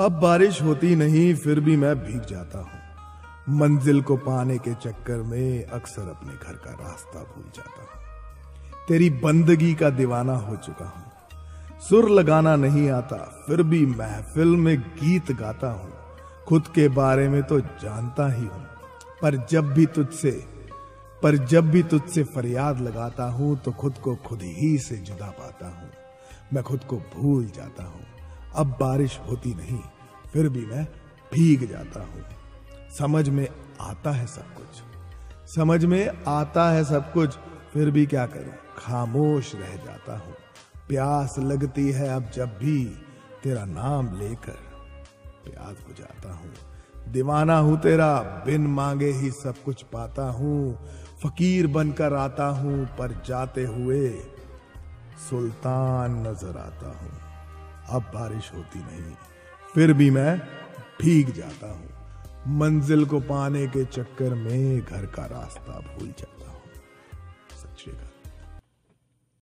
अब बारिश होती नहीं, फिर भी मैं भीग जाता हूँ। मंजिल को पाने के चक्कर में अक्सर अपने घर का रास्ता भूल जाता हूँ। तेरी बंदगी का दीवाना हो चुका हूँ। सुर लगाना नहीं आता, फिर भी महफिल में गीत गाता हूँ। खुद के बारे में तो जानता ही हूँ, पर जब भी तुझसे, पर जब भी तुझसे फरियाद लगाता हूँ तो खुद को खुद ही से जुदा पाता हूँ। मैं खुद को भूल जाता हूँ। अब बारिश होती नहीं, फिर भी मैं भीग जाता हूँ। समझ में आता है सब कुछ। समझ में आता है सब कुछ, फिर भी क्या करूँ? खामोश रह जाता हूँ। प्यास लगती है अब जब भी तेरा नाम लेकर प्यास बुझाता हूँ। दीवाना हूँ तेरा, बिन मांगे ही सब कुछ पाता हूँ। फकीर बनकर आता हूँ, पर जाते हुए सुल्तान नज़र आता हूँ। अब बारिश होती नहीं। फिर भी मैं भीग जाता हूँ। मंजिल को पाने के चक्कर में घर का रास्ता भूल जाता हूँ। श्री अकाल।